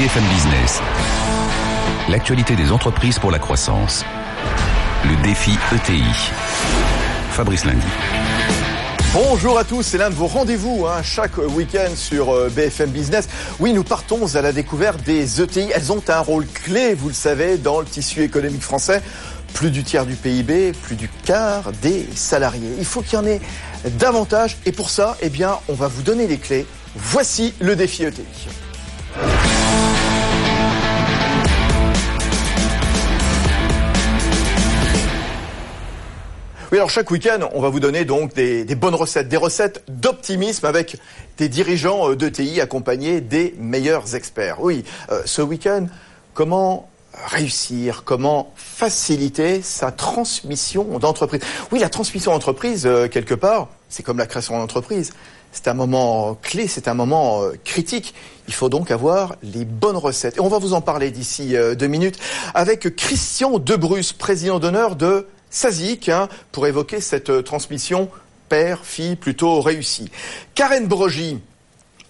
BFM Business. L'actualité des entreprises pour la croissance. Le défi ETI. Fabrice Lundi. Bonjour à tous, c'est l'un de vos rendez-vous hein, chaque week-end sur euh, BFM Business. Oui, nous partons à la découverte des ETI. Elles ont un rôle clé, vous le savez, dans le tissu économique français. Plus du tiers du PIB, plus du quart des salariés. Il faut qu'il y en ait davantage et pour ça, eh bien, on va vous donner les clés. Voici le défi ETI. Oui, alors chaque week-end, on va vous donner donc des, bonnes recettes, des recettes d'optimisme avec des dirigeants euh, d'ETI accompagnés des meilleurs experts. Oui, euh, ce week-end, comment réussir, comment faciliter sa transmission d'entreprise? Oui, la transmission d'entreprise, euh, quelque part, c'est comme la création d'entreprise. C'est un moment clé, c'est un moment critique. Il faut donc avoir les bonnes recettes. Et on va vous en parler d'ici deux minutes avec Christian Debrus, président d'honneur de SASIC, hein, pour évoquer cette euh, transmission père-fille plutôt réussie. Karen Brogy,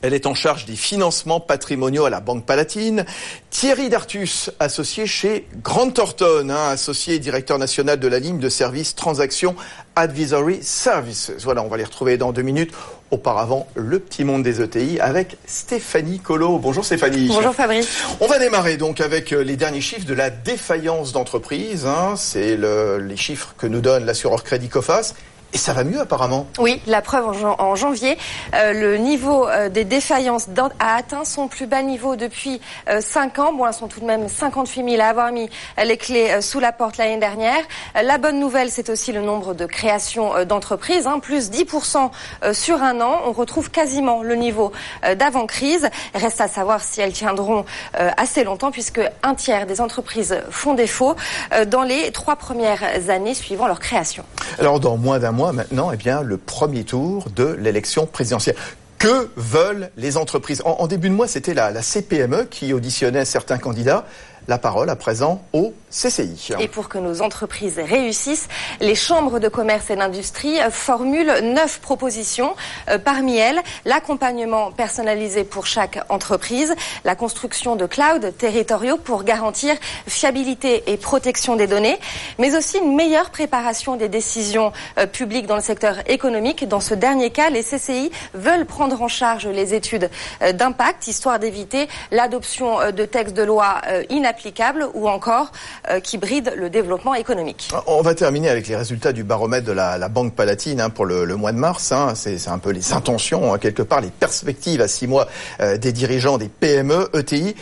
elle est en charge des financements patrimoniaux à la Banque Palatine. Thierry Dartus, associé chez Grant Thornton, hein, associé directeur national de la ligne de services Transactions Advisory Services. Voilà, on va les retrouver dans deux minutes. Auparavant, le petit monde des ETI avec Stéphanie Colo. Bonjour Stéphanie. Bonjour Fabrice. On va démarrer donc avec euh, les derniers chiffres de la défaillance d'entreprise. Hein. C'est le, les chiffres que nous donne l'assureur Crédit Cofas. Et ça va mieux apparemment. Oui, la preuve en, jan- en janvier, euh, le niveau euh, des défaillances a atteint son plus bas niveau depuis 5 ans. Bon, elles sont tout de même 58 000 à avoir mis euh, les clés euh, sous la porte l'année dernière. Euh, la bonne nouvelle, c'est aussi le nombre de créations euh, d'entreprises, hein, plus 10% euh, sur un an. On retrouve quasiment le niveau euh, d'avant-crise. Reste à savoir si elles tiendront euh, assez longtemps, puisque un tiers des entreprises font défaut euh, dans les trois premières années suivant leur création. Alors dans moins d'un mois maintenant, eh le premier tour de l'élection présidentielle. Que veulent les entreprises? En, en début de mois, c'était la, la CPME qui auditionnait certains candidats. La parole à présent au CCI. Et pour que nos entreprises réussissent, les chambres de commerce et d'industrie formulent neuf propositions. Euh, parmi elles, l'accompagnement personnalisé pour chaque entreprise, la construction de clouds territoriaux pour garantir fiabilité et protection des données, mais aussi une meilleure préparation des décisions euh, publiques dans le secteur économique. Dans ce dernier cas, les CCI veulent prendre en charge les études euh, d'impact, histoire d'éviter l'adoption de textes de loi euh, inapplicables ou encore euh, qui brident le développement économique. On va terminer avec les résultats du baromètre de la, Banque Palatine hein, pour le, mois de mars. hein. C'est c'est un peu les intentions, hein, quelque part, les perspectives à six mois euh, des dirigeants des PME, ETI.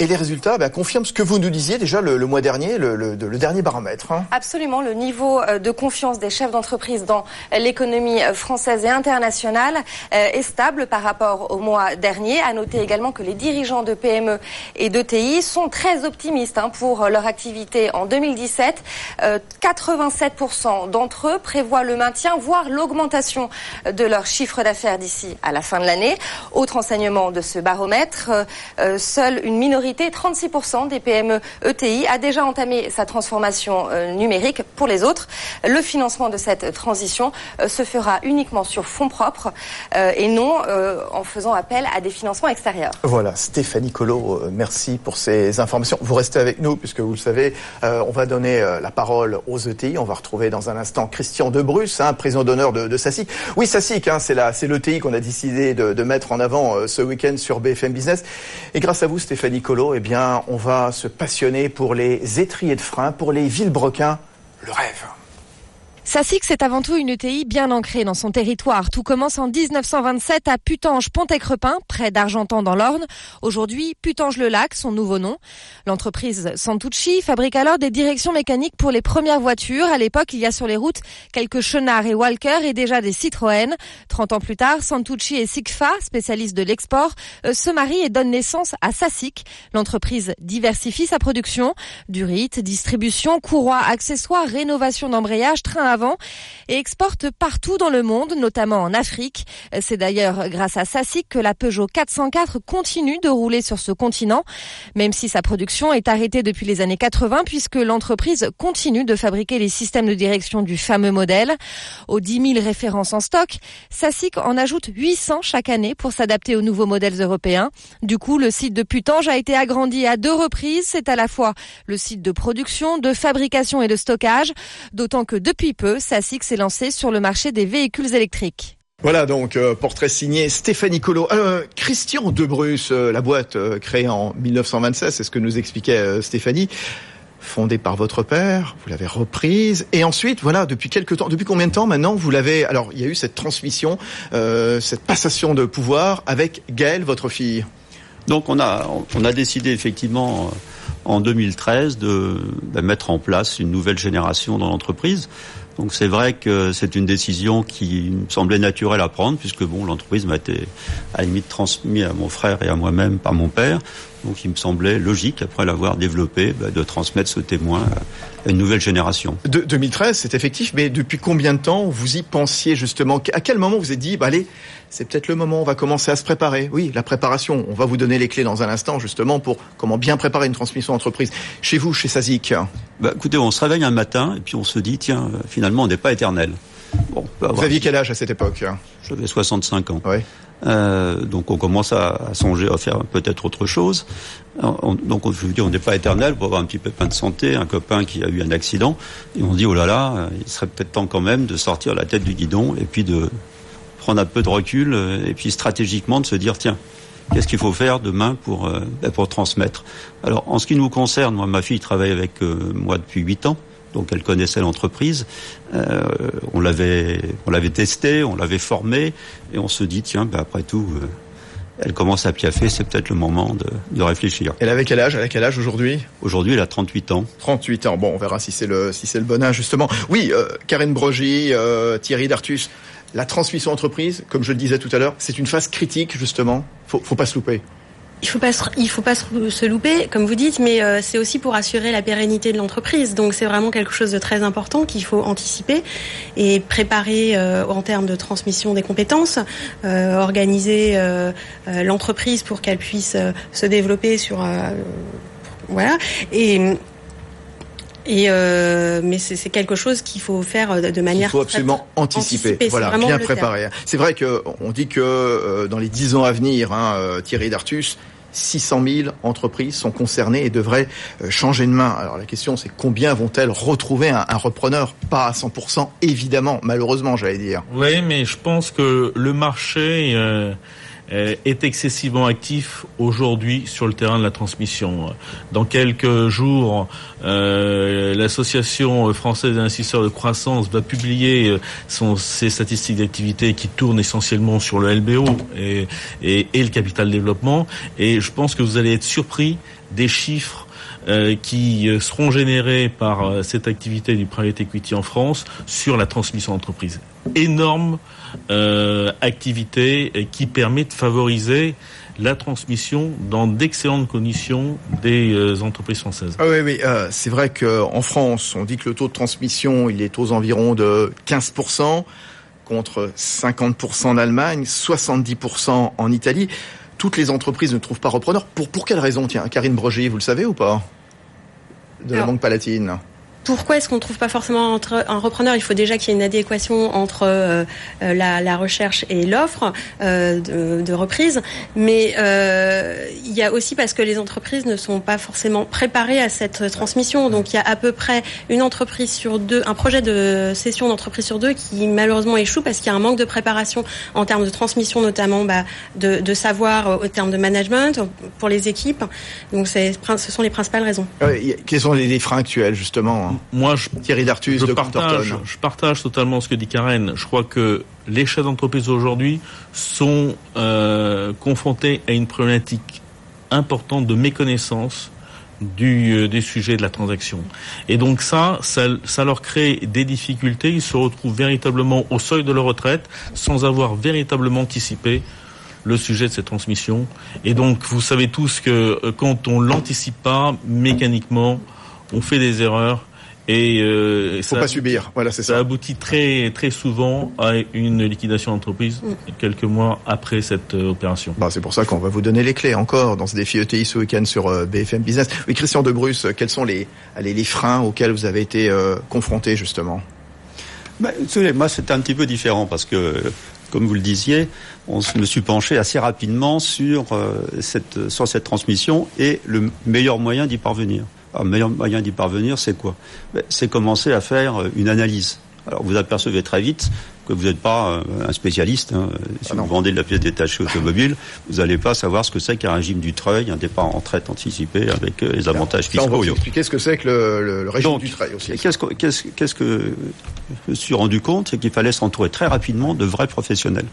Et les résultats ben, confirment ce que vous nous disiez déjà le, mois dernier, le, dernier baromètre. hein. Absolument, le niveau euh, de confiance des chefs d'entreprise dans euh, l'économie euh, française et internationale euh, est stable par rapport au mois dernier. À noter également que les dirigeants de PME et d'ETI sont très optimistes hein, pour euh, leur activité en 2017. Euh, 87% d'entre eux prévoient le maintien, voire l'augmentation euh, de leur chiffre d'affaires d'ici à la fin de l'année. Autre enseignement de ce baromètre, euh, euh, seule une minorité, 36% des PME ETI, a déjà entamé sa transformation euh, numérique. Pour les autres, le financement de cette transition euh, se fera uniquement sur fonds propres euh, et non en faisant appel à des financements extérieurs. Voilà, Stéphanie euh, merci pour ces informations. Vous restez avec nous, puisque vous le savez, on va donner la parole aux ETI. On va retrouver dans un instant Christian Debrus, hein, président d'honneur de, de. Oui, SACIC, hein, c'est l'ETI qu'on a décidé de, mettre en avant ce week-end sur BFM Business. Et grâce à vous, Stéphanie Eh bien, on va se passionner pour les étriers de frein, pour les vilebrequins. Le rêve. SASIC, c'est avant tout une ETI bien ancrée dans son territoire. Tout commence en 1927 à Putange-Pont-Crepin, près d'Argentan dans l'Orne. Aujourd'hui, Putange-le-Lac, son nouveau nom. L'entreprise Santucci fabrique alors des directions mécaniques pour les premières voitures. À l'époque, il y a sur les routes quelques Chenard et Walker et déjà des Citroën. 30 ans plus tard, Santucci et Sigfa, spécialistes de l'export, euh, se marient et donnent naissance à SASIC. L'entreprise diversifie sa production. Durite, distribution, courroies, accessoires, rénovation d'embrayage, train à avant et exporte partout dans le monde, notamment en Afrique. C'est d'ailleurs grâce à SASIC que la Peugeot 404 continue de rouler sur ce continent, même si sa production est arrêtée depuis les années 80 puisque l'entreprise continue de fabriquer les systèmes de direction du fameux modèle. Aux 10 000 références en stock, SASIC en ajoute 800 chaque année pour s'adapter aux nouveaux modèles européens. Du coup, le site de Putange a été agrandi à deux reprises. C'est à la fois le site de production, de fabrication et de stockage, d'autant que depuis peu, SASIC s'est lancé sur le marché des véhicules électriques. Voilà donc euh, portrait signé Stéphanie Colo. Euh, Christian Debrus, euh, la boîte créée en 1926, c'est ce que nous expliquait Stéphanie fondée par votre père, vous l'avez reprise, et ensuite, voilà, depuis quelques temps, depuis combien de temps maintenant vous l'avez Alors, il y a eu cette transmission, euh, cette passation de pouvoir avec Gaëlle, votre fille? Donc, on a, on a décidé effectivement euh, en 2013 de, de mettre en place une nouvelle génération dans l'entreprise. Donc c'est vrai que c'est une décision qui me semblait naturelle à prendre puisque bon l'entreprise m'a été à la limite transmise à mon frère et à moi-même par mon père. Donc il me semblait logique, après l'avoir développé, bah, de transmettre ce témoin à une nouvelle génération. De, 2013, c'est effectif, mais depuis combien de temps vous y pensiez justement? À quel moment vous êtes dit, bah, allez, c'est peut-être le moment, on va commencer à se préparer? Oui, la préparation, on va vous donner les clés dans un instant justement pour comment bien préparer une transmission d'entreprise. Chez vous, chez Sazik bah, Écoutez, on se réveille un matin et puis on se dit, tiens, finalement, on n'est pas éternel. Bon, vous aviez quel âge à cette époque? J'avais 65 ans. Ouais. Euh, donc on commence à, songer à faire peut-être autre chose. donc je vous dis, on n'est pas éternel pour avoir un petit pépin de santé, un copain qui a eu un accident, et on dit oh là là, il serait peut-être temps quand même de sortir la tête du guidon et puis de prendre un peu de recul euh, et puis stratégiquement de se dire tiens, qu'est-ce qu'il faut faire demain pour euh, ben, pour transmettre? Alors en ce qui nous concerne, moi ma fille travaille avec moi depuis huit ans donc elle connaissait l'entreprise. Euh, on l'avait, on l'avait testé, on l'avait formé, et on se dit tiens, ben après tout, euh, elle commence à piaffer, c'est peut-être le moment de, de, réfléchir. Elle avait quel âge? Elle a quel âge aujourd'hui? Aujourd'hui, elle a 38 ans. 38 ans. Bon, on verra si c'est le si c'est le bon âge justement. Oui, euh, Karine Brogy, Thierry Dartus. La transmission entreprise, comme je le disais tout à l'heure, c'est une phase critique justement. Faut, faut pas se louper il faut pas il faut pas se louper, comme vous dites, mais euh, c'est aussi pour assurer la pérennité de l'entreprise. Donc c'est vraiment quelque chose de très important qu'il faut anticiper et préparer euh, en termes de transmission des compétences, euh, organiser l'entreprise pour qu'elle puisse se développer sur voilà et et mais c'est quelque chose qu'il faut faire de manière. Il faut absolument anticiper, voilà, bien préparer. C'est vrai que on dit que dans les dix ans à venir, hein, Thierry Dartus, 600 000 entreprises sont concernées et devraient euh, changer de main. Alors la question c'est combien vont-elles retrouver un, repreneur? Pas à 100% évidemment, malheureusement j'allais dire. Oui, mais je pense que le marché... Euh, est excessivement actif aujourd'hui sur le terrain de la transmission. Dans quelques jours, euh, l'association française d'investisseurs de croissance va publier euh, ses statistiques d'activité qui tournent essentiellement sur le LBO et, le capital développement. Et je pense que vous allez être surpris des chiffres euh, qui seront générés par cette activité du private equity en France sur la transmission d'entreprise. Énorme euh, activité qui permet de favoriser la transmission dans d'excellentes conditions des euh, entreprises françaises. Ah oui, oui, euh, c'est vrai qu'en France, on dit que le taux de transmission, il est aux environs de 15%, contre 50% en Allemagne, 70% en Italie. Toutes les entreprises ne trouvent pas repreneur. Pour, pour quelle raison? Tiens, Karine Broger, vous le savez ou pas? De la Banque Palatine pourquoi est-ce qu'on ne trouve pas forcément un repreneur? Il faut déjà qu'il y ait une adéquation entre euh, euh, la, recherche et l'offre euh, de, reprise. Mais il y a aussi parce que les entreprises ne sont pas forcément préparées à cette transmission. Donc il y a à peu près une entreprise sur deux, un projet de cession d'entreprise sur deux qui malheureusement échoue parce qu'il y a un manque de préparation en termes de transmission, notamment bah, de, savoir au terme de management pour les équipes. Donc ce sont les principales raisons. quels sont les freins actuels justement hein? Moi, je, Thierry Dartus, je, partage, je partage totalement ce que dit Karen. Je crois que les chefs d'entreprise aujourd'hui sont euh, confrontés à une problématique importante de méconnaissance du, euh, des sujets de la transaction. Et donc ça, ça, ça, leur crée des difficultés. Ils se retrouvent véritablement au seuil de leur retraite sans avoir véritablement anticipé le sujet de cette transmission. Et donc, vous savez tous que euh, quand on l'anticipe pas, mécaniquement, on fait des erreurs Et euh, faut pas subir. Voilà, c'est ça. Ça aboutit très très souvent à une liquidation d'entreprise mm. quelques mois après cette euh, opération. Bah, c'est pour ça qu'on va vous donner les clés encore dans ce défi ETI ce week-end sur euh, BFM Business. Oui, Christian de Bruce, quels sont les allez, les freins auxquels vous avez été euh, confronté justement? Bah, Moi, c'est un petit peu différent parce que comme vous le disiez, on se me suis penché assez rapidement sur, cette, sur cette transmission et le meilleur moyen d'y parvenir. Le meilleur moyen d'y parvenir, c'est quoi? Ben, C'est commencer à faire euh, une analyse. Alors vous apercevez très vite que vous n'êtes pas euh, un spécialiste. Hein. Si ah vous vendez de la pièce détachée automobile, vous n'allez pas savoir ce que c'est qu'un régime du treuil, un départ en retraite anticipé avec euh, les avantages fiscaux. on va expliquer ce que c'est que le, régime du treuil aussi. Qu'est-ce que, je me suis rendu compte, c'est qu'il fallait s'entourer très rapidement de vrais professionnels.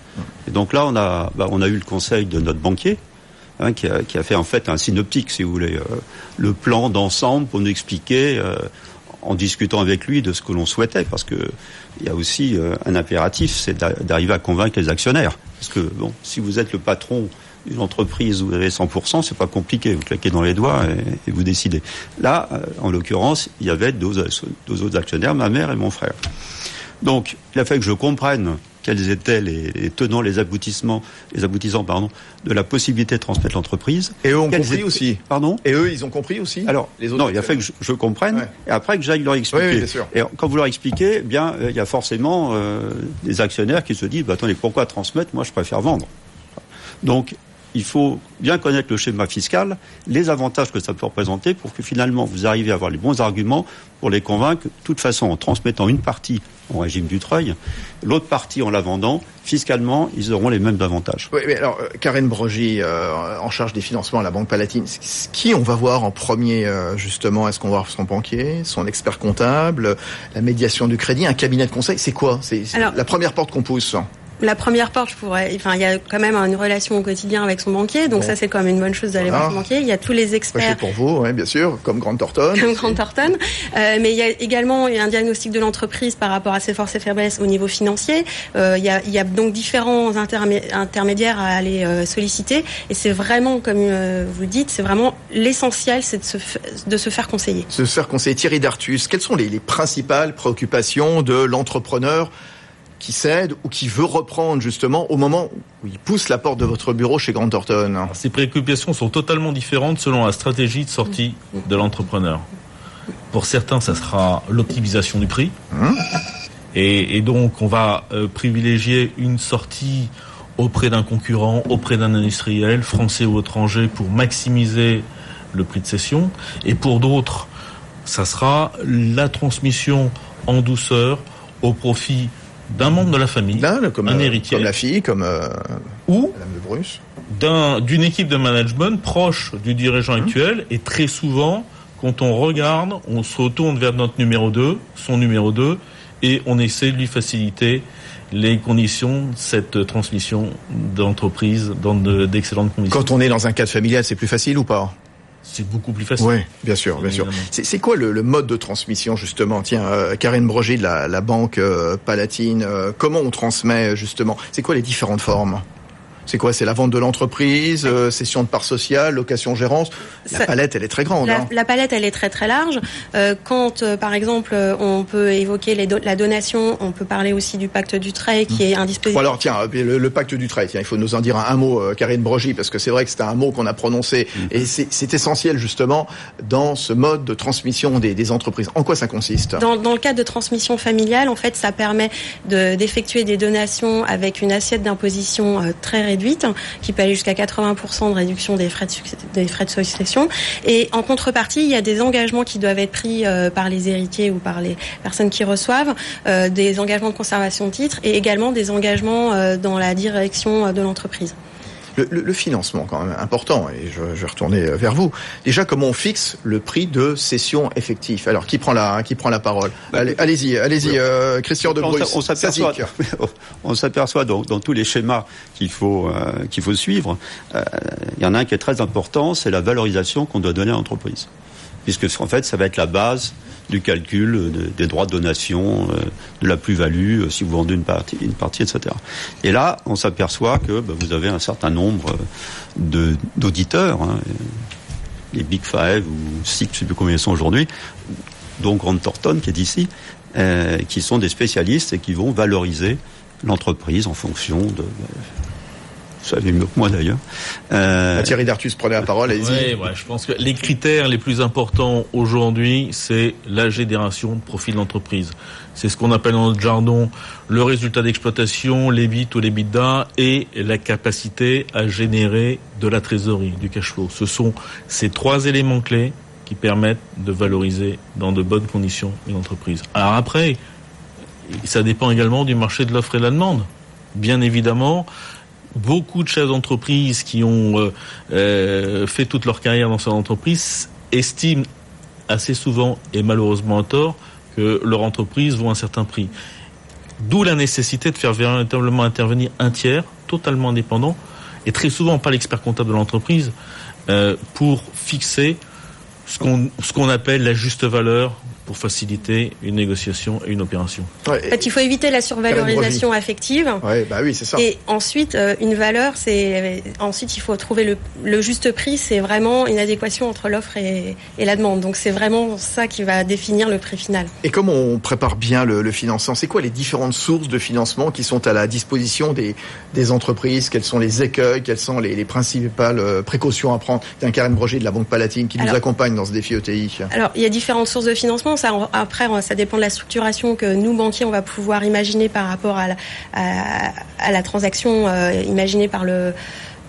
Et donc là, on a, bah, on a eu le conseil de notre banquier, Hein, qui, a, fait en fait un synoptique, si vous voulez, euh, le plan d'ensemble pour nous expliquer, euh, en discutant avec lui, de ce que l'on souhaitait, parce que il y a aussi euh, un impératif, c'est d'arriver à convaincre les actionnaires. Parce que bon, si vous êtes le patron d'une entreprise où vous avez 100%, c'est pas compliqué. Vous claquez dans les doigts et, vous décidez. Là, en l'occurrence, il y avait deux, deux, autres actionnaires, ma mère et mon frère. Donc, il a fallu que je comprenne quels étaient les, tenants, les aboutissements, les aboutissants, pardon, de la possibilité de transmettre l'entreprise. Et eux ont compris aussi. Pardon. Et eux, ils ont compris aussi. Alors, les autres non, il a fait que je, comprenne, et après que j'aille leur expliquer. bien sûr. Et quand vous leur expliquez, eh bien, euh, il y a forcément euh, des actionnaires qui se disent, bah, attendez, pourquoi transmettre? Moi, je préfère vendre. Donc, il faut bien connaître le schéma fiscal, les avantages que ça peut représenter pour que finalement vous arriviez à avoir les bons arguments pour les convaincre. De toute façon, en transmettant une partie au régime du treuil, l'autre partie en la vendant, fiscalement, ils auront les mêmes avantages. Oui, mais alors, euh, Karen Brogy, euh, en charge des financements à la Banque Palatine, qui on va voir en premier, euh, justement? Est-ce qu'on va voir son banquier, son expert comptable, la médiation du crédit, un cabinet de conseil? C'est quoi? C'est la première porte qu'on pousse la première porte, je pourrais. Enfin, il y a quand même une relation au quotidien avec son banquier, donc ça c'est quand même une bonne chose d'aller voir son banquier. Il y a tous les experts. pour vous, bien sûr, comme Grant Thornton. Comme Grant Thornton. Euh, mais il y a également un diagnostic de l'entreprise par rapport à ses forces et faiblesses au niveau financier. Euh, il, y a, il, y a, donc différents intermédiaires à aller euh, solliciter, et c'est vraiment, comme vous le dites, c'est vraiment l'essentiel, c'est de se, de se faire conseiller. Se faire conseiller. Thierry Dartus, quelles sont les, les principales préoccupations de l'entrepreneur? Qui cède ou qui veut reprendre justement au moment où il pousse la porte de votre bureau chez Grant Thornton Ces préoccupations sont totalement différentes selon la stratégie de sortie de l'entrepreneur. Pour certains, ça sera l'optimisation du prix. Hum. Et, donc, on va euh, privilégier une sortie auprès d'un concurrent, auprès d'un industriel, français ou étranger, pour maximiser le prix de cession. Et pour d'autres, ça sera la transmission en douceur au profit d'un membre de la famille, comme, un euh, héritier, comme la fille, comme euh, ou Madame de Bruce, d'une équipe de management proche du dirigeant hum. actuel. Et très souvent, quand on regarde, on se retourne vers notre numéro 2, son numéro 2, et on essaie de lui faciliter les conditions de cette transmission d'entreprise dans d'excellentes conditions. Quand on est dans un cadre familial, c'est plus facile ou pas? C'est beaucoup plus facile. Oui, bien sûr, bien sûr. C'est quoi le, le, mode de transmission justement? Tiens, euh, Karine Broger de la, la banque euh, Palatine, euh, comment on transmet justement? C'est quoi les différentes formes? C'est quoi C'est la vente de l'entreprise, euh, cession de parts sociales, location gérance? La palette, elle est très grande. La, hein. la palette, elle est très très large. Euh, quand, euh, par exemple, on peut évoquer les la donation, on peut parler aussi du pacte du trait, qui est un dispositif. alors tiens, le, pacte du trait. Tiens, il faut nous en dire un, mot, Karine Brogy, parce que c'est vrai que c'est un mot qu'on a prononcé mm. et c'est essentiel justement dans ce mode de transmission des, des entreprises. En quoi ça consiste? Dans, dans, le cadre de transmission familiale, en fait, ça permet d'effectuer des donations avec une assiette d'imposition très réduite, qui peut aller jusqu'à 80% de réduction des frais de, des succession. Et en contrepartie, il y a des engagements qui doivent être pris euh, par les héritiers ou par les personnes qui reçoivent, euh, des engagements de conservation de titres et également des engagements euh, dans la direction de l'entreprise. Le, le, financement, quand même, important, et je, je, vais retourner vers vous. Déjà, comment on fixe le prix de cession effectif? Alors, qui prend la, qui prend la parole? Bah, Allez-y, allez-y, euh, Christian de. On s'aperçoit, on s'aperçoit dans, dans, tous les schémas qu'il faut, euh, qu'il faut suivre. Euh, il y en a un qui est très important, c'est la valorisation qu'on doit donner à l'entreprise. Puisque, en fait, ça va être la base du calcul des droits de donation, euh, de la plus-value, euh, si vous vendez une partie, etc. Et là, on s'aperçoit que bah, vous avez un certain nombre euh, d'auditeurs, hein, les Big Five ou Six, je ne sais plus combien ils sont aujourd'hui, dont Grant Thornton qui est d'ici, qui sont des spécialistes et qui vont valoriser l'entreprise en fonction de vous savez mieux que moi d'ailleurs. Euh... Thierry Dartus, prenez la parole, allez-y. Ouais, je pense que les critères les plus importants aujourd'hui, c'est la génération de profit de l'entreprise. C'est ce qu'on appelle dans notre jargon le résultat d'exploitation, les bits ou les bidas et la capacité à générer de la trésorerie, du cash flow. Ce sont ces trois éléments clés qui permettent de valoriser dans de bonnes conditions une entreprise. Alors après, ça dépend également du marché de l'offre et de la demande. Bien évidemment, beaucoup de chefs d'entreprise qui ont euh, euh, fait toute leur carrière dans cette entreprise estiment assez souvent et malheureusement à tort que leur entreprise vaut un certain prix. D'où la nécessité de faire véritablement intervenir un tiers totalement indépendant et très souvent pas l'expert comptable de l'entreprise euh, pour fixer ce qu'on ce qu'on appelle la juste valeur pour faciliter une négociation et une opération. en fait, il faut éviter la survalorisation affective. Ouais, bah oui, c'est ça. Et ensuite, euh, une valeur, c'est ensuite il faut trouver le, le juste prix. C'est vraiment une adéquation entre l'offre et, et, la demande. Donc c'est vraiment ça qui va définir le prix final. Et comment on prépare bien le, le financement? C'est quoi les différentes sources de financement qui sont à la disposition des, des entreprises? Quels sont les écueils? Quelles sont les, les principales euh, précautions à prendre? C'est un Karim Broger de la Banque Palatine qui nous accompagne dans ce défi ETI. Alors il y a différentes sources de financement après, ça dépend de la structuration que nous, banquiers, on va pouvoir imaginer par rapport à la, transaction euh, imaginée par le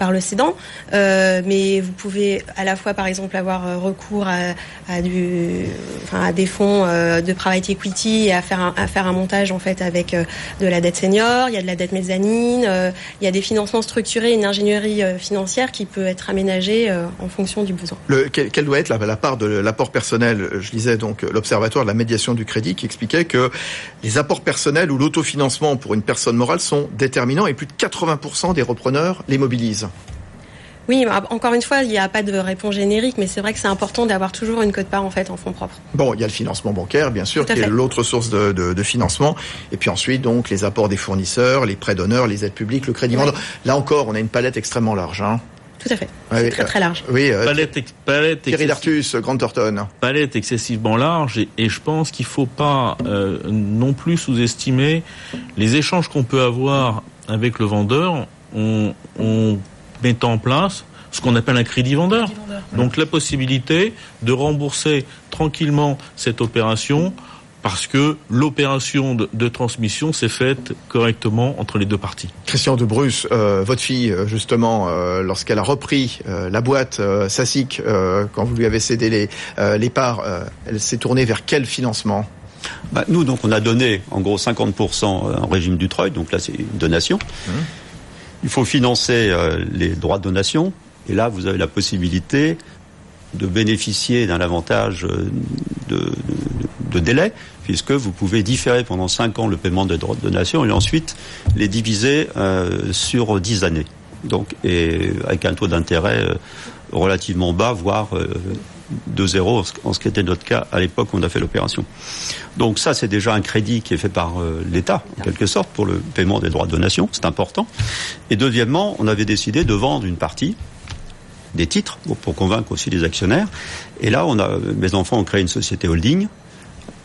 par le cédant, euh, mais vous pouvez à la fois, par exemple, avoir euh, recours à, des fonds euh, de private equity et à faire un, montage en fait avec de la dette senior. Il y a de la dette mezzanine. il y a des financements structurés, une ingénierie financière qui peut être aménagée en fonction du besoin. Le, quelle doit être la, la part de l'apport personnel Je lisais donc l'observatoire de la médiation du crédit qui expliquait que les apports personnels ou l'autofinancement pour une personne morale sont déterminants et plus de 80% des repreneurs les mobilisent. Oui, encore une fois, il n'y a pas de réponse générique, mais c'est vrai que c'est important d'avoir toujours une cote-part en fait en fonds propres. Bon, il y a le financement bancaire, bien sûr, qui est l'autre source de, financement, et puis ensuite donc les apports des fournisseurs, les prêts d'honneur, les aides publiques, le crédit vendeur. Là encore, on a une palette extrêmement large. Hein. Tout à fait. c'est très très large. Oui, euh, palette, palette Thierry Dartus, Grand Thornton. Palette excessivement large et, je pense qu'il ne faut pas euh, non plus sous-estimer les échanges qu'on peut avoir avec le vendeur. On, on mettant en place ce qu'on appelle un crédit vendeur. Donc la possibilité de rembourser tranquillement cette opération parce que l'opération de, transmission s'est faite correctement entre les deux parties. Christian de Bruce, euh, votre fille, euh, justement, euh, lorsqu'elle a repris la boîte SASIC, quand vous lui avez cédé les, les parts, elle s'est tournée vers quel financement? Bah, Nous, donc, on a donné en gros 50% en régime du Treuil, donc là c'est une donation. Mmh. Il faut financer euh, les droits de donation. Et là, vous avez la possibilité de bénéficier d'un avantage euh, de, de, délai, puisque vous pouvez différer pendant 5 ans le paiement des droits de donation et ensuite les diviser euh, sur 10 années. Donc, et avec un taux d'intérêt relativement bas, voire de zéro, en ce qui était notre cas à l'époque où on a fait l'opération. Donc ça, c'est déjà un crédit qui est fait par euh, l'État, en quelque sorte, pour le paiement des droits de donation. C'est important. Et deuxièmement, on avait décidé de vendre une partie des titres pour convaincre aussi les actionnaires. Et là, on a, mes enfants ont créé une société holding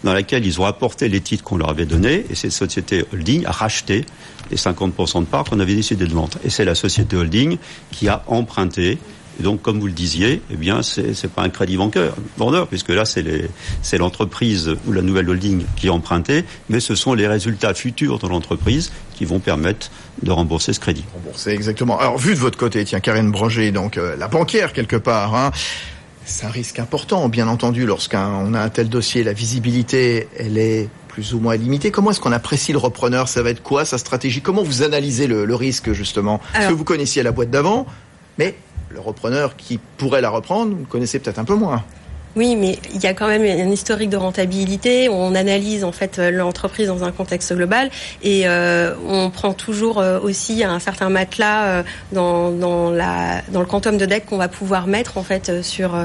dans laquelle ils ont apporté les titres qu'on leur avait donnés et cette société holding a racheté les 50% de parts qu'on avait décidé de vendre. Et c'est la société holding qui a emprunté et donc, comme vous le disiez, eh bien, c'est, c'est pas un crédit bancaire, vendeur, puisque là, c'est, les, c'est l'entreprise ou la nouvelle holding qui est empruntée, mais ce sont les résultats futurs de l'entreprise qui vont permettre de rembourser ce crédit. Rembourser, exactement. Alors, vu de votre côté, tiens, Karine Branger, donc euh, la banquière quelque part, hein, c'est un risque important, bien entendu, lorsqu'on a un tel dossier, la visibilité, elle est plus ou moins limitée. Comment est-ce qu'on apprécie le repreneur? Ça va être quoi sa stratégie? Comment vous analysez le, le risque justement? Parce que vous connaissiez la boîte d'avant, mais le repreneur qui pourrait la reprendre, vous connaissez peut-être un peu moins. Oui, mais il y a quand même un historique de rentabilité. On analyse en fait l'entreprise dans un contexte global et euh, on prend toujours euh, aussi un certain matelas euh, dans, dans, la, dans le quantum de dette qu'on va pouvoir mettre en fait sur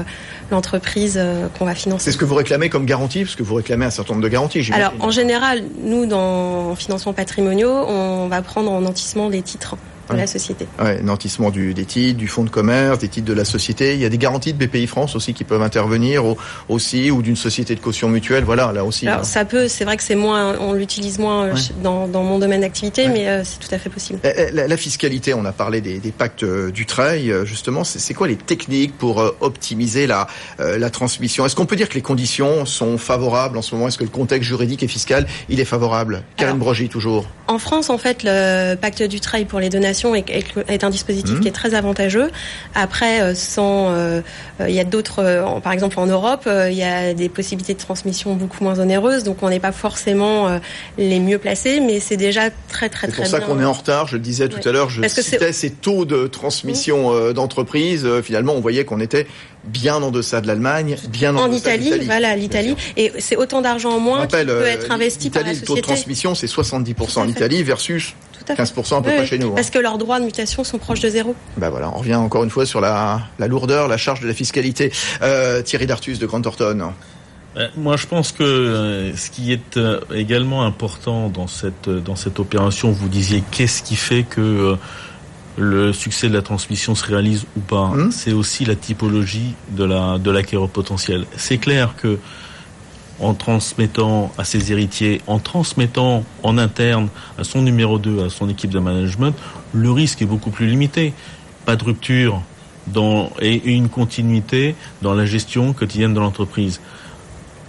l'entreprise qu'on va financer. C'est ce que vous réclamez comme garantie, parce que vous réclamez un certain nombre de garanties. Alors en général, nous dans financement patrimoniaux, on va prendre en nantissement des titres. La société. Ouais, nantissement du, des titres, du fonds de commerce, des titres de la société. Il y a des garanties de BPI France aussi qui peuvent intervenir aussi, ou d'une société de caution mutuelle. Voilà, là aussi. Alors, ça peut, c'est vrai que c'est moins, on l'utilise moins euh, dans, dans, mon domaine d'activité, mais euh, c'est tout à fait possible. Eh, eh, la, la, fiscalité, on a parlé des, des pactes euh, du trail, justement. C'est quoi les techniques pour optimiser la, la transmission? Est-ce qu'on peut dire que les conditions sont favorables en ce moment? Est-ce que le contexte juridique et fiscal, il est favorable? Karen Brogy, toujours. En France, en fait, le pacte du trail pour les donations est, est un dispositif mmh. qui est très avantageux. Après, sans, il y a d'autres, par exemple en Europe, il y a des possibilités de transmission beaucoup moins onéreuses, donc on n'est pas forcément les mieux placés, mais c'est déjà très très très bien. C'est pour ça qu'on est en retard. Je le disais tout à l'heure, je citais ces taux de transmission mmh. d'entreprise. Finalement, on voyait qu'on était bien en deçà de l'Allemagne, bien en, en Italie, voilà l'Italie, et c'est autant d'argent en moins qui peut euh, être investi par la société. Le taux de transmission, c'est 70% en Italie versus 15% à peu près chez nous. Parce hein. que leurs droits de mutation sont proches de zéro. Ben voilà, on revient encore une fois sur la, la lourdeur, la charge de la fiscalité. Euh, Thierry Dartus de Grand Thornton. Euh, moi, je pense que ce qui est également important dans cette dans cette opération, vous disiez qu'est-ce qui fait que le succès de la transmission se réalise ou pas? Hum? C'est aussi la typologie de la de l'acquéreur potentiel. C'est clair que en transmettant à ses héritiers, en transmettant en interne à son numéro 2, à son équipe de management, le risque est beaucoup plus limité. Pas de rupture et une continuité dans la gestion quotidienne de l'entreprise.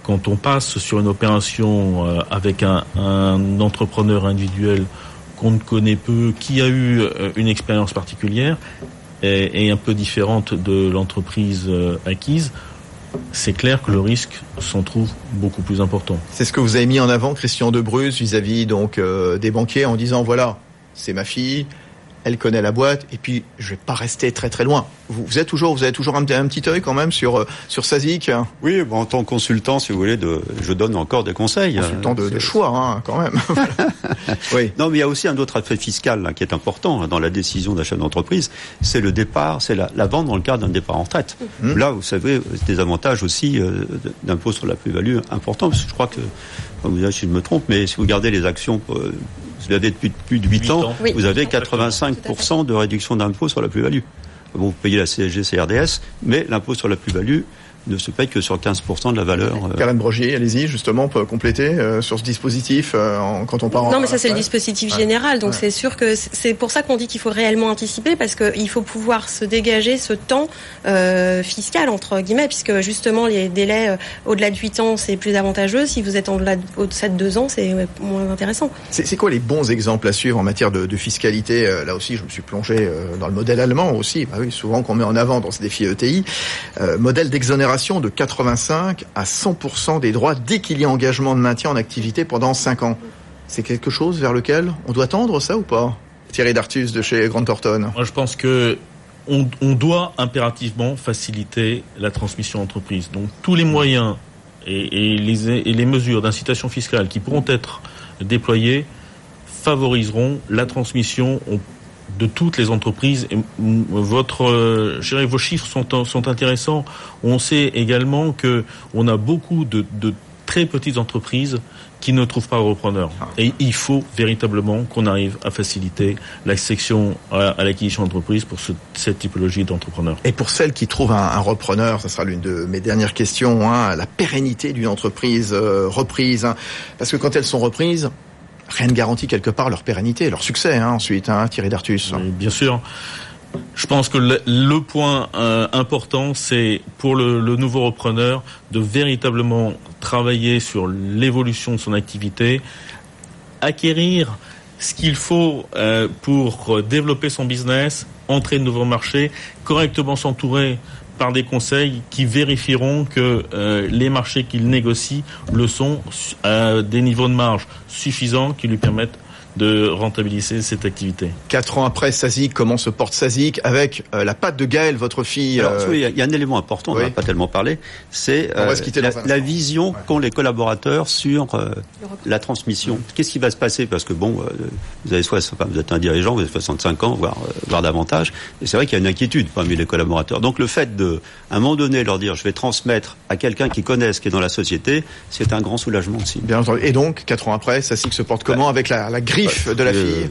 Quand on passe sur une opération euh, avec un, un entrepreneur individuel qu'on ne connaît peu, qui a eu euh, une expérience particulière et, un peu différente de l'entreprise euh, acquise, c'est clair que le risque s'en trouve beaucoup plus important. C'est ce que vous avez mis en avant, Christian Debrus, vis-à-vis donc euh, des banquiers, en disant voilà, c'est ma fille, elle connaît la boîte, et puis je vais pas rester très très loin. Vous, êtes toujours, vous avez toujours un, petit œil quand même sur euh, sur Sazik. Oui, bon, en tant que consultant, si vous voulez, de, je donne encore des conseils. Consultant de, de choix, hein, quand même. oui. Non, mais il y a aussi un autre aspect fiscal qui est important hein, dans la décision d'achat d'entreprise, c'est le départ, c'est la, la, vente dans le cadre d'un départ en retraite. Mmh. Là, vous savez, des avantages aussi euh, d'impôt sur la plus-value importants, parce que je crois que, vous dites si je me trompe, mais si vous gardez les actions euh, vous l'avez depuis plus de 8, ans, vous avez 85% de réduction d'impôt sur la plus-value. vous payez la CSG, CRDS, mais l'impôt sur la plus-value, ne se paye que sur 15% de la valeur. Euh. Karen Brogier, allez-y, justement, pour compléter euh, sur ce dispositif euh, quand on parle. Non, mais ça c'est le dispositif général, donc c'est sûr que c'est pour ça qu'on dit qu'il faut réellement anticiper parce qu'il faut pouvoir se dégager ce temps fiscal entre guillemets, puisque justement les délais au-delà de 8 ans c'est plus avantageux. Si vous êtes au-delà au-delà de 2 ans, c'est moins intéressant. C'est quoi les bons exemples à suivre en matière de, de fiscalité Là aussi, je me suis plongé dans le modèle allemand aussi. Bah oui, souvent qu'on met en avant dans ce défi ETI, modèle d'exonération de 85 à 100% des droits dès qu'il y a engagement de maintien en activité pendant 5 ans. C'est quelque chose vers lequel on doit tendre ça ou pas Thierry Dartus de chez Grant Thornton. Moi je pense que on, doit impérativement faciliter la transmission d'entreprise. Donc tous les moyens et, les, et les mesures d'incitation fiscale qui pourront être déployées favoriseront la transmission de toutes les entreprises. Et votre, euh, je dirais, vos chiffres sont, sont intéressants. On sait également que on a beaucoup de, de très petites entreprises qui ne trouvent pas repreneur. Ah. Et il faut véritablement qu'on arrive à faciliter la section à, l'acquisition d'entreprise pour ce, cette typologie d'entrepreneurs. Et pour celles qui trouvent un, repreneur, ça sera l'une de mes dernières questions, hein, la pérennité d'une entreprise euh, reprise. Hein. parce que quand elles sont reprises, rien ne garantit quelque part leur pérennité, leur succès hein, ensuite, hein, Thierry Dartus. bien sûr. Je pense que le, point euh, important, c'est pour le, nouveau repreneur de véritablement travailler sur l'évolution de son activité, acquérir ce qu'il faut euh, pour développer son business, entrer de nouveaux marchés, correctement s'entourer par des conseils qui vérifieront que euh, les marchés qu'il négocie le sont à des niveaux de marge suffisants qui lui permettent de rentabiliser cette activité. Quatre ans après Sazik, comment se porte Sazik avec euh, la patte de Gaël, votre fille Alors, euh, il y, a un élément important, on n'a pas tellement parlé, c'est euh, la, vision qu'ont les collaborateurs sur la transmission. Qu'est-ce qui va se passer? Parce que bon, vous avez soit, vous êtes un dirigeant, vous avez 65 ans, voire, voire davantage, et c'est vrai qu'il y a une inquiétude parmi les collaborateurs. Donc le fait de, à un moment donné, leur dire, je vais transmettre à quelqu'un qui connaisse, qui est dans la société, c'est un grand soulagement aussi. Bien entendu. Et donc, quatre ans après, Sazik se porte comment bah, avec la, la grille de la fille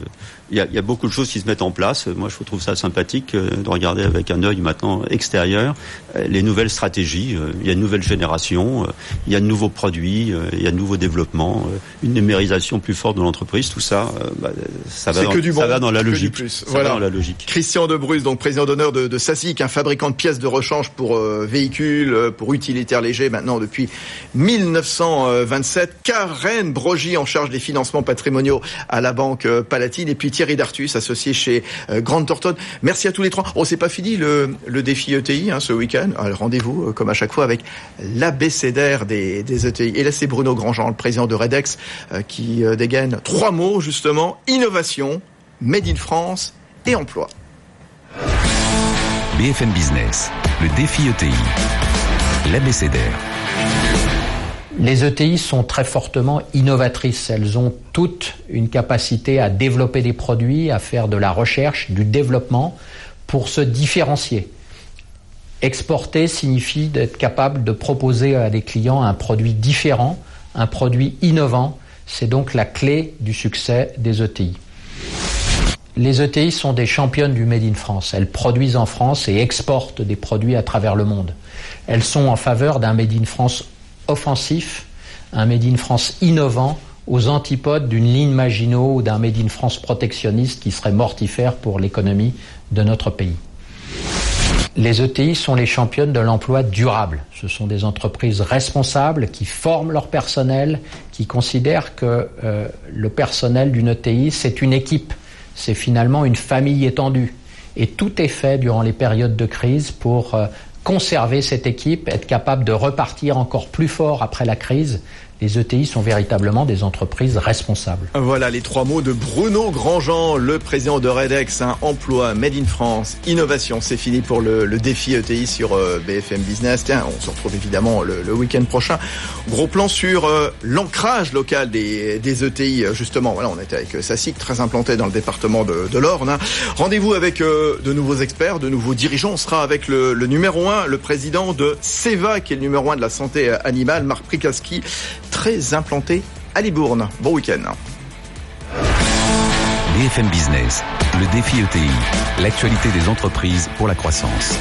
il y, a, beaucoup de choses qui se mettent en place. Moi, je trouve ça sympathique euh, de regarder avec un œil maintenant extérieur euh, les nouvelles stratégies. Euh, il y a une nouvelle génération, il y a de nouveaux produits, il y a de nouveaux développements, une numérisation plus forte de l'entreprise. Tout ça, bah, ça, va dans, ça va dans la logique. voilà. dans la logique. Christian de Bruce, donc président d'honneur de, de SASIC, un fabricant de pièces de rechange pour véhicules, pour utilitaires légers, maintenant depuis 1927. Karen Brogy en charge des financements patrimoniaux à la Banque Palatine. Et puis Thierry Dartus, associé chez euh, Grande Thornton. Merci à tous les trois. Oh, c'est pas fini le, défi ETI hein, ce week-end. Rendez-vous, euh, comme à chaque fois, avec l'abécédaire des, des ETI. Et là, c'est Bruno Grandjean, le président de Redex, euh, qui dégaine trois mots, justement. Innovation, Made in France et emploi. BFM Business, le défi ETI, l'abécédaire. Les ETI sont très fortement innovatrices. Elles ont toutes une capacité à développer des produits, à faire de la recherche, du développement pour se différencier. Exporter signifie d'être capable de proposer à des clients un produit différent, un produit innovant. C'est donc la clé du succès des ETI. Les ETI sont des championnes du Made in France. Elles produisent en France et exportent des produits à travers le monde. Elles sont en faveur d'un Made in France offensif, un Made in France innovant, aux antipodes d'une ligne Maginot ou d'un Made in France protectionniste qui serait mortifère pour l'économie de notre pays. Les ETI sont les championnes de l'emploi durable. Ce sont des entreprises responsables qui forment leur personnel, qui considèrent que euh, le personnel d'une ETI, c'est une équipe, c'est finalement une famille étendue. Et tout est fait durant les périodes de crise pour euh, conserver cette équipe, être capable de repartir encore plus fort après la crise les ETI sont véritablement des entreprises responsables. Voilà les trois mots de Bruno Grandjean, le président de Redex, un emploi made in France, innovation. C'est fini pour le, défi ETI sur euh, BFM Business. Tiens, on se retrouve évidemment le, week-end prochain. Gros plan sur euh, l'ancrage local des, ETI. Justement, voilà, on était avec SACIC, très implanté dans le département de, l'Orne. Hein. Rendez-vous avec euh, de nouveaux experts, de nouveaux dirigeants. On sera avec le, numéro un, le président de SEVA, qui est le numéro un de la santé animale, Marc Prikaski très implanté à Libourne. Bon week-end. BFM Business, le défi ETI, l'actualité des entreprises pour la croissance.